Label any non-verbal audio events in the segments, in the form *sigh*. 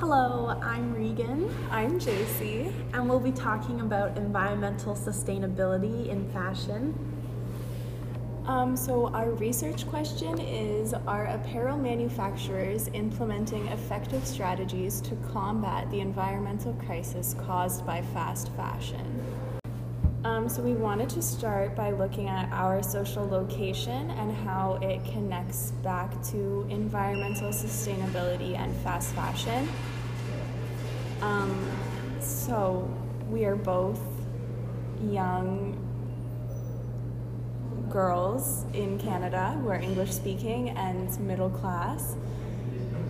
Hello, I'm Regan, I'm JC. and we'll be talking about environmental sustainability in fashion. Um, so, our research question is Are apparel manufacturers implementing effective strategies to combat the environmental crisis caused by fast fashion? Um, so, we wanted to start by looking at our social location and how it connects back to environmental sustainability and fast fashion. Um, so, we are both young girls in Canada who are English speaking and middle class.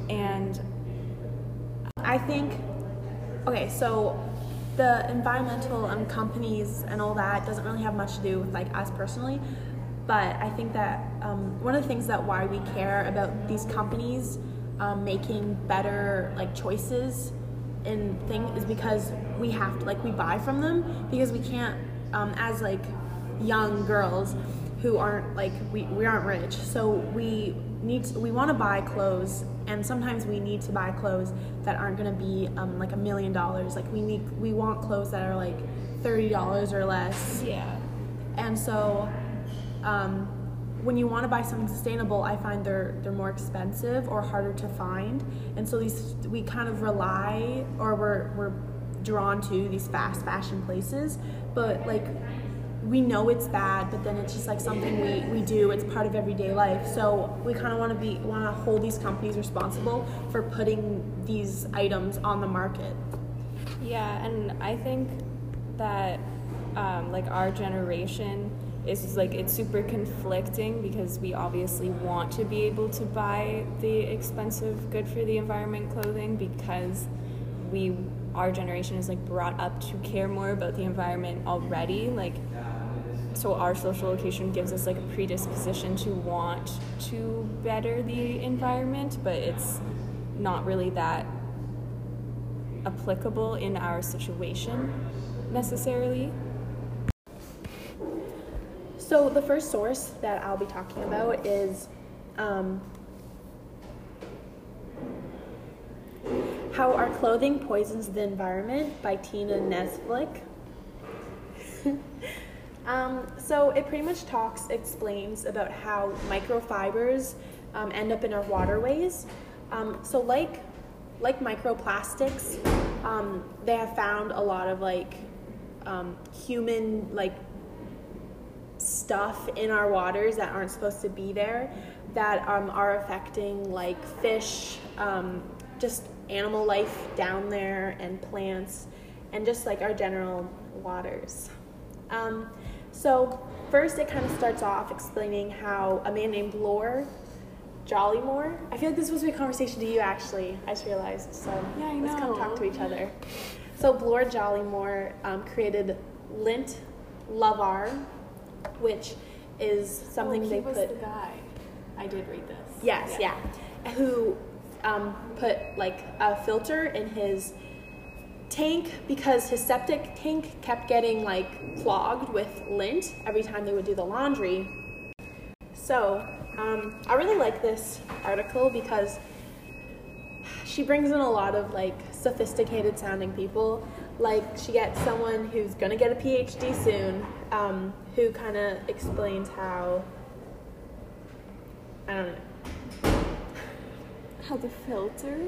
And I think, okay, so the environmental um, companies and all that doesn't really have much to do with like us personally, but I think that um, one of the things that why we care about these companies um, making better like choices in thing is because we have to like we buy from them because we can't um, as like young girls who aren't like we, we aren't rich. So we need to, we want to buy clothes and sometimes we need to buy clothes that aren't going to be um, like a million dollars. Like we need we want clothes that are like $30 or less. Yeah, and so um, when you want to buy something sustainable i find they're they're more expensive or harder to find. And so these we kind of rely or we're we're drawn to these fast fashion places. But like we know it's bad but then it's just like something we, we do. It's part of everyday life. So we kind of want to be want to hold these companies responsible for putting these items on the market. Yeah, and I think that um, like our generation is like it's super conflicting because we obviously want to be able to buy the expensive good for the environment clothing because we our generation is like brought up to care more about the environment already like so our social location gives us like a predisposition to want to better the environment but it's not really that applicable in our situation necessarily. So the first source that I'll be talking about is um, How Our Clothing Poisons the Environment by Tina Nesflick. *laughs* um, so it pretty much talks, explains about how microfibers um, end up in our waterways. Um, so like like microplastics, um, they have found a lot of like um, human like stuff in our waters that aren't supposed to be there that um, are affecting like fish, um, just animal life down there, and plants, and just like our general waters. Um, so, first, it kind of starts off explaining how a man named Lore Jollymore, I feel like this was a conversation to you actually, I just realized. So, Yeah, I let's come talk to each other. So, Blore Jollymore um, created Lint LUV-R, which is something Oh, he they was put. the guy i did read this Yes, yeah. Who um, put like a filter in his tank because his septic tank kept getting like clogged with lint every time they would do the laundry. So um, I really like this article because she brings in a lot of like sophisticated sounding people. Like she gets someone who's gonna get a PhD soon, um, who kind of explains how I don't know. How the filter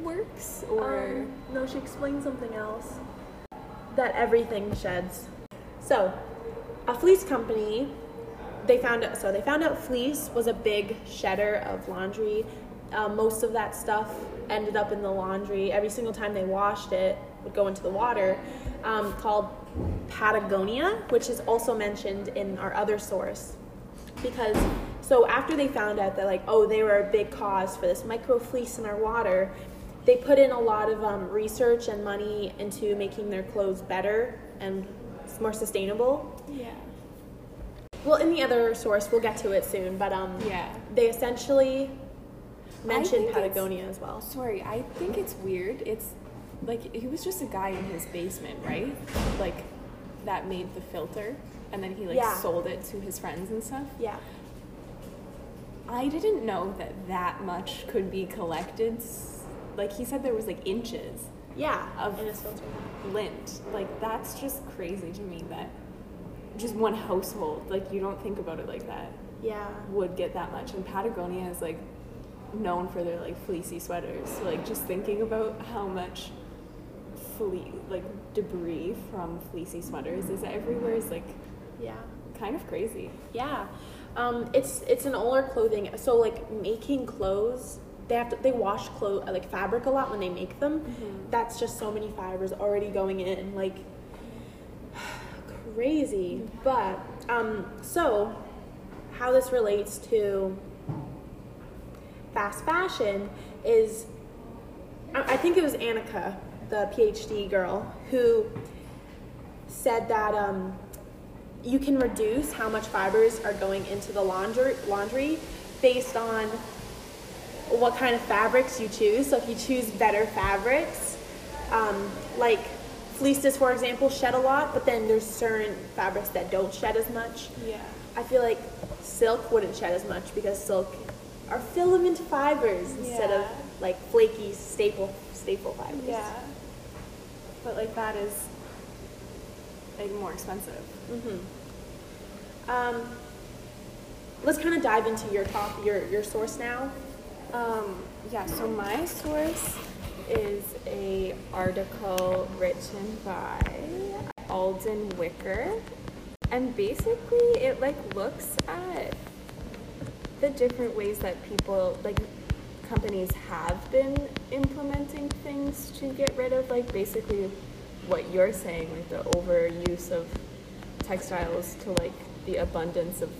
works or Um, no, she explained something else. That everything sheds. So, a fleece company, they found out. So they found out fleece was a big shedder of laundry. Um, most of that stuff ended up in the laundry. Every single time they washed it, would go into the water. Um, called Patagonia, which is also mentioned in our other source because so after they found out that like oh they were a big cause for this micro fleece in our water they put in a lot of um, research and money into making their clothes better and more sustainable. Yeah. Well in the other source we'll get to it soon but um yeah. they essentially mentioned patagonia as well. Sorry i think it's weird. It's like he was just a guy in his basement right? Like that made the filter and then he like Yeah. sold it to his friends and stuff? Yeah I didn't know that that much could be collected like he said there was like inches Yeah, Of- in his filter. lint. Like that's just crazy to me that just one household, like you don't think about it like that, Yeah. would get that much. And Patagonia is like known for their like fleecy sweaters. So like just thinking about how much fle- like debris from fleecy sweaters is everywhere is like Yeah. kind of crazy. Yeah, um, it's it's an older clothing. So like making clothes, they have to they wash clothes like fabric a lot when they make them. Mhm. That's just so many fibers already going in, like crazy. But um, so how this relates to fast fashion is, I, I think it was Annika, the PhD girl, who said that um, you can reduce how much fibers are going into the laundry laundry based on what kind of fabrics you choose. So if you choose better fabrics, um, like fleeces, for example, shed a lot, but then there's certain fabrics that don't shed as much. Yeah. I feel like silk wouldn't shed as much because silk are filament fibers instead of like flaky staple staple fibers. Yeah. But like that is like more expensive. Mm-hmm. Um, let's kind of dive into your top, your your source now. Um, yeah, so my source is a article written by Alden Wicker. And basically it like looks at the different ways that people like companies have been implementing things to get rid of like basically what you're saying, like the overuse of textiles to like the abundance of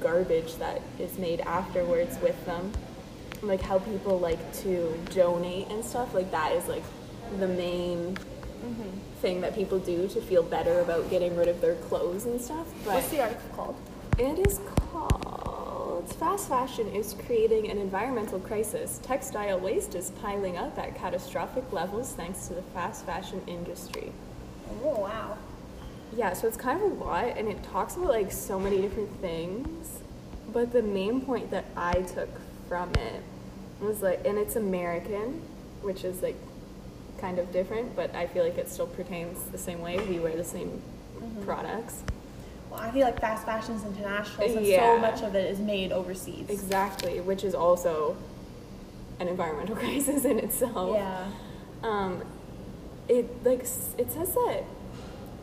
garbage that is made afterwards with them like how people like to donate and stuff like that is like the main mm-hmm. thing that people do to feel better about getting rid of their clothes and stuff but What's the article called? it is called fast fashion is creating an environmental crisis textile waste is piling up at catastrophic levels thanks to the fast fashion industry Oh wow. yeah, so it's kind of a lot, and it talks about like so many different things. But the main point that I took from it was like, and it's American, which is like kind of different, but I feel like it still pertains the same way. We wear the same mm-hmm. products. Well, I feel like fast fashion is international, so Yeah. so much of it is made overseas. Exactly, which is also an environmental *laughs* crisis in itself. Yeah. Um, it like it says that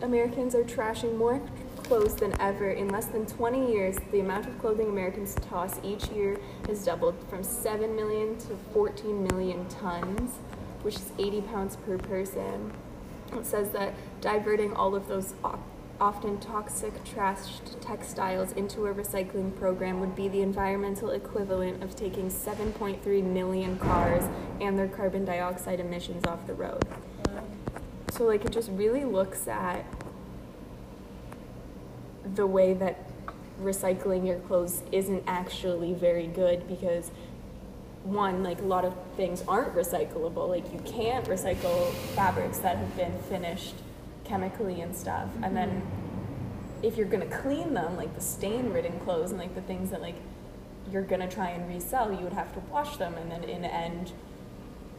Americans are trashing more clothes than ever. In less than 20 years, the amount of clothing Americans toss each year has doubled from 7 million to 14 million tons, which is 80 pounds per person. It says that diverting all of those often toxic trashed textiles into a recycling program would be the environmental equivalent of taking 7.3 million cars and their carbon dioxide emissions off the road. So like it just really looks at the way that recycling your clothes isn't actually very good because one like a lot of things aren't recyclable like you can't recycle fabrics that have been finished chemically and stuff and then if you're to clean them like the stain ridden clothes and like the things that like you're to try and resell you would have to wash them and then in the end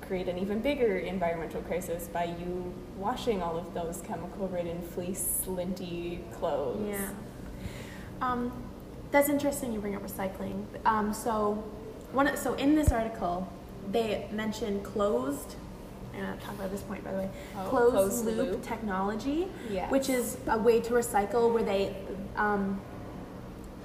create an even bigger environmental crisis by you washing all of those chemical ridden fleece linty clothes Yeah. Um, that's interesting you bring up recycling. Um, so, one so in this article, they mention closed. Gonna talk about this point by the way. Oh, closed, closed loop, loop. technology, Yes. which is a way to recycle where they. Um,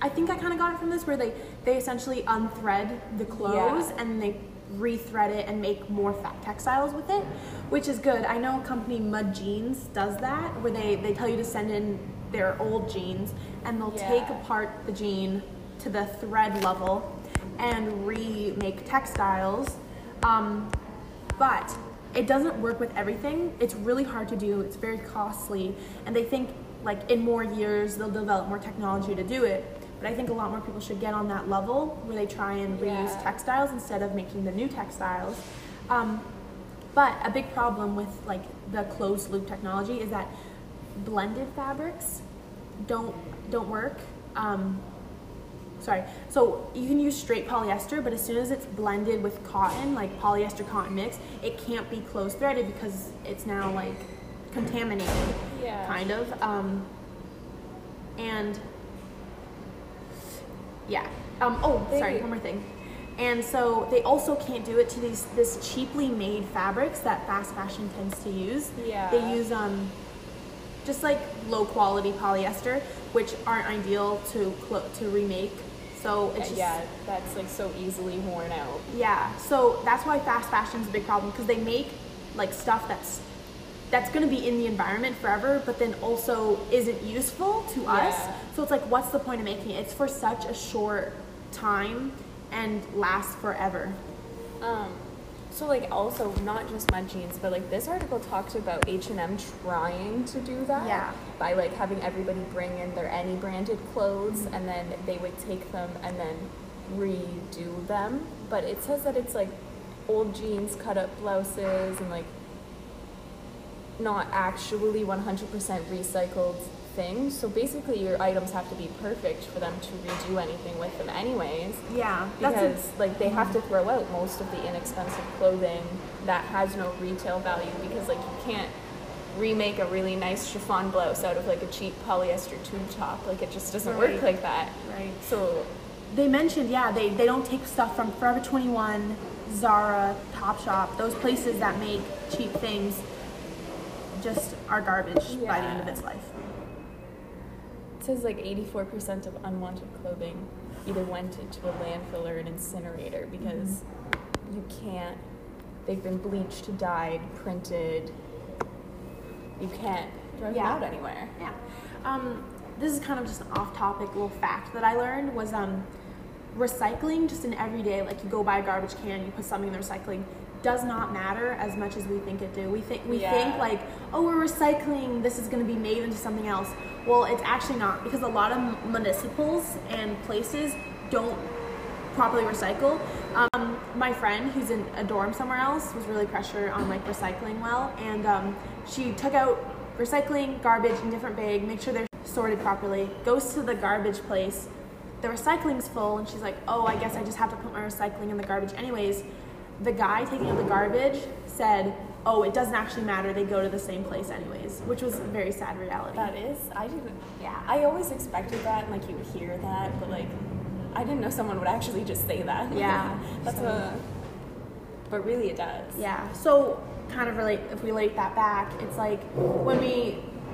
I think I kind of got it from this where they they essentially unthread the clothes Yeah. and they rethread it and make more fat textiles with it, which is good. I know a company Mud Jeans does that where they they tell you to send in their old jeans and they'll take apart the jean to the thread level and remake textiles. Um, but it doesn't work with everything. It's really hard to do. It's very costly, and they think like in more years they'll develop more technology to do it. But I think a lot more people should get on that level where they try and reuse Yeah. textiles instead of making the new textiles. Um, but a big problem with like the closed loop technology is that blended fabrics don't don't work. Um, sorry. So you can use straight polyester, but as soon as it's blended with cotton, like polyester cotton mix, it can't be close threaded because it's now like contaminated, Yeah. kind of. Um, and yeah. Um, oh, They- sorry. One more thing. And so they also can't do it to these this cheaply made fabrics that fast fashion tends to use. Yeah. They use um, just like low quality polyester, which aren't ideal to clo- to remake. So it's just, yeah, that's like so easily worn out. yeah. So that's why fast fashion is a big problem because they make like stuff that's that's going to be in the environment forever, but then also isn't useful to us. Yeah. So it's like, what's the point of making it? It's for such a short time and lasts forever. Um, so like also not just mud jeans, but like this article talked about H and M trying to do that. Yeah. By like having everybody bring in their any branded clothes, mm-hmm. and then they would take them and then redo them. But it says that it's like old jeans, cut up blouses, and like not actually 100% recycled things. So basically, your items have to be perfect for them to redo anything with them, anyways Yeah, because like they have to throw out most of the inexpensive clothing that has no retail value because like you can't remake a really nice chiffon blouse out of like a cheap polyester tube top like it just doesn't Right. work like that right. so They mentioned, yeah, they, they don't take stuff from Forever 21, Zara, Topshop, those places that make cheap things just are garbage by the end of its life. It says like 84% of unwanted clothing either went into a landfill or an incinerator because you can't they've been bleached dyed printed. You can't throw them out anywhere. Yeah. Um, this is kind of just an off-topic little fact that I learned was um, recycling just in everyday, like you go buy a garbage can, you put something in the recycling, does not matter as much as we think it do. We think we Yeah. think like, oh, we're recycling. This is going to be made into something else. Well, it's actually not because a lot of municipals and places don't properly recycle. Um, my friend, who's in a dorm somewhere else, was really pressure on like recycling well, and um, she took out recycling, garbage in different bag, make sure they're sorted properly. Goes to the garbage place, the recycling's full, and she's like, "Oh, I guess I just have to put my recycling in the garbage anyways." The guy taking out the garbage said, "Oh, it doesn't actually matter. They go to the same place anyways," which was a very sad reality. that is i didn't yeah. I always expected that, and like you would hear that, but like I didn't know someone would actually just say that. Yeah. *laughs* that's So- a. But really, it does. Yeah. So kind of relate if we relate that back, it's like when we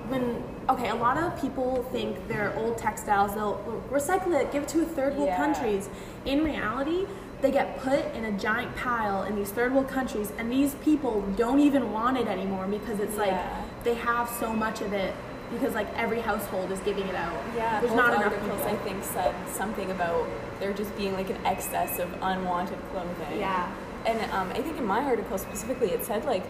when okay, a lot of people think their old textiles they'll recycle it, give it to third world Yeah. countries. In reality, they get put in a giant pile in these third world countries, and these people don't even want it anymore because it's like Yeah. they have so much of it because like every household is giving it out. Yeah, there's not enough articles people. I think said something about there just being like an excess of unwanted clothing. Yeah. and um, I think in my article specifically it said like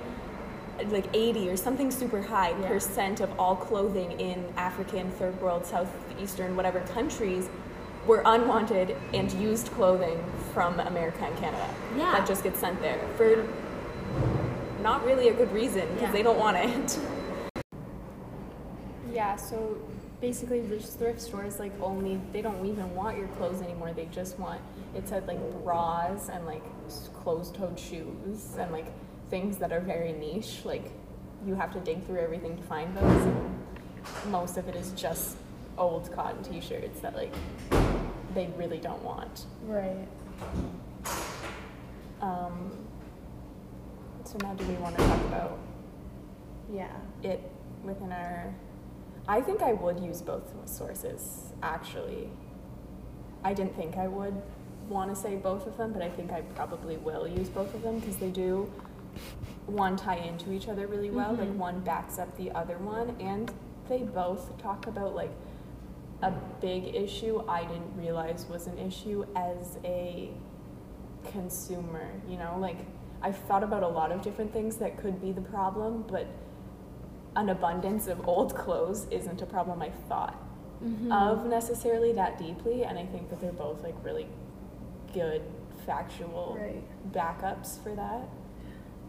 like 80 or something super high Yeah. percent of all clothing in African, third world, southeastern, whatever countries were unwanted and used clothing from America and Canada. Yeah. That just gets sent there for not really a good reason because Yeah. they don't want it. *laughs* Yeah, so basically these thrift stores like only they don't even want your clothes anymore. They just want it said like bras and like closed-toed shoes and like things that are very niche. Like you have to dig through everything to find those. And most of it is just old cotton t-shirts that like they really don't want. right. Um, so now do we want to talk about Yeah. it within our I think I would use both sources actually. I didn't think I would want to say both of them, but I think I probably will use both of them because they do one tie into each other really well, like Mhm. one backs up the other one and they both talk about like a big issue I didn't realize was an issue as a consumer, you know, like I've thought about a lot of different things that could be the problem, but an abundance of old clothes isn't a problem I thought Mm-hmm. of necessarily that deeply, and I think that they're both like really good factual Right. backups for that.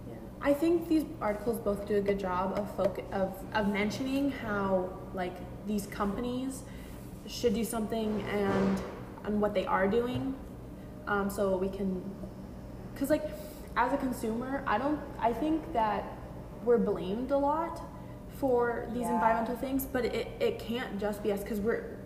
Yeah. I think these articles both do a good job of foc- of of mentioning how like these companies should do something and on what they are doing, um, so we can, cause like as a consumer, I don't, I think that we're blamed a lot for these Yeah. environmental things, but it, it can't just be us because we're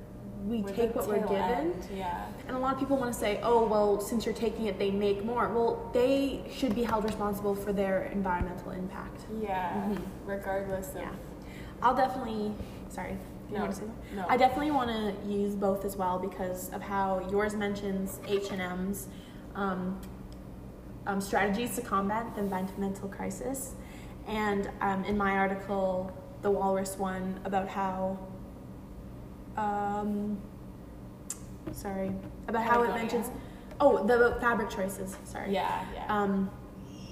we We're take what we're given. end, Yeah. And a lot of people want to say, oh, well, since you're taking it, they make more. Well, they should be held responsible for their environmental impact. Yeah. Mhm. Regardless of. Yeah. I'll definitely, sorry, you No, want to say that? no. I definitely want to use both as well because of how yours mentions H&M's um, um, strategies to combat the environmental crisis. And um, in my article, the Walrus one, about how, um, sorry, about how it mentions, oh, the about fabric choices, sorry Yeah. Yeah. um,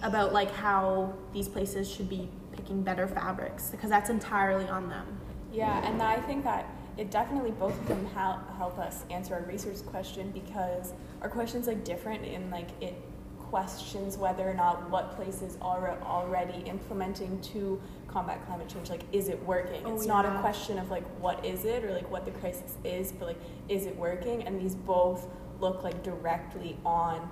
about like how these places should be picking better fabrics because that's entirely on them. Yeah, and I think that it definitely both of them help help us answer our research question because our question's like different in like it questions whether or not what places are already implementing to combat climate change like is it working? Oh, it's not a question of like what is it or like what the crisis is but like is it working? And these both look like directly on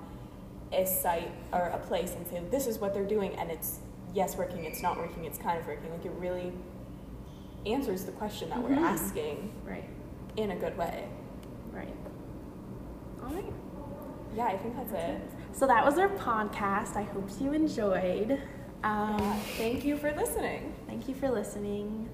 a site or a place and say this is what they're doing and it's yes working. It's not working. It's kind of working. Like it really answers the question that we're Mhm. asking Right. in a good way Right. All right. yeah i think that's it So that was our podcast. I hope you enjoyed. Um, Yeah, thank you for listening Thank you for listening.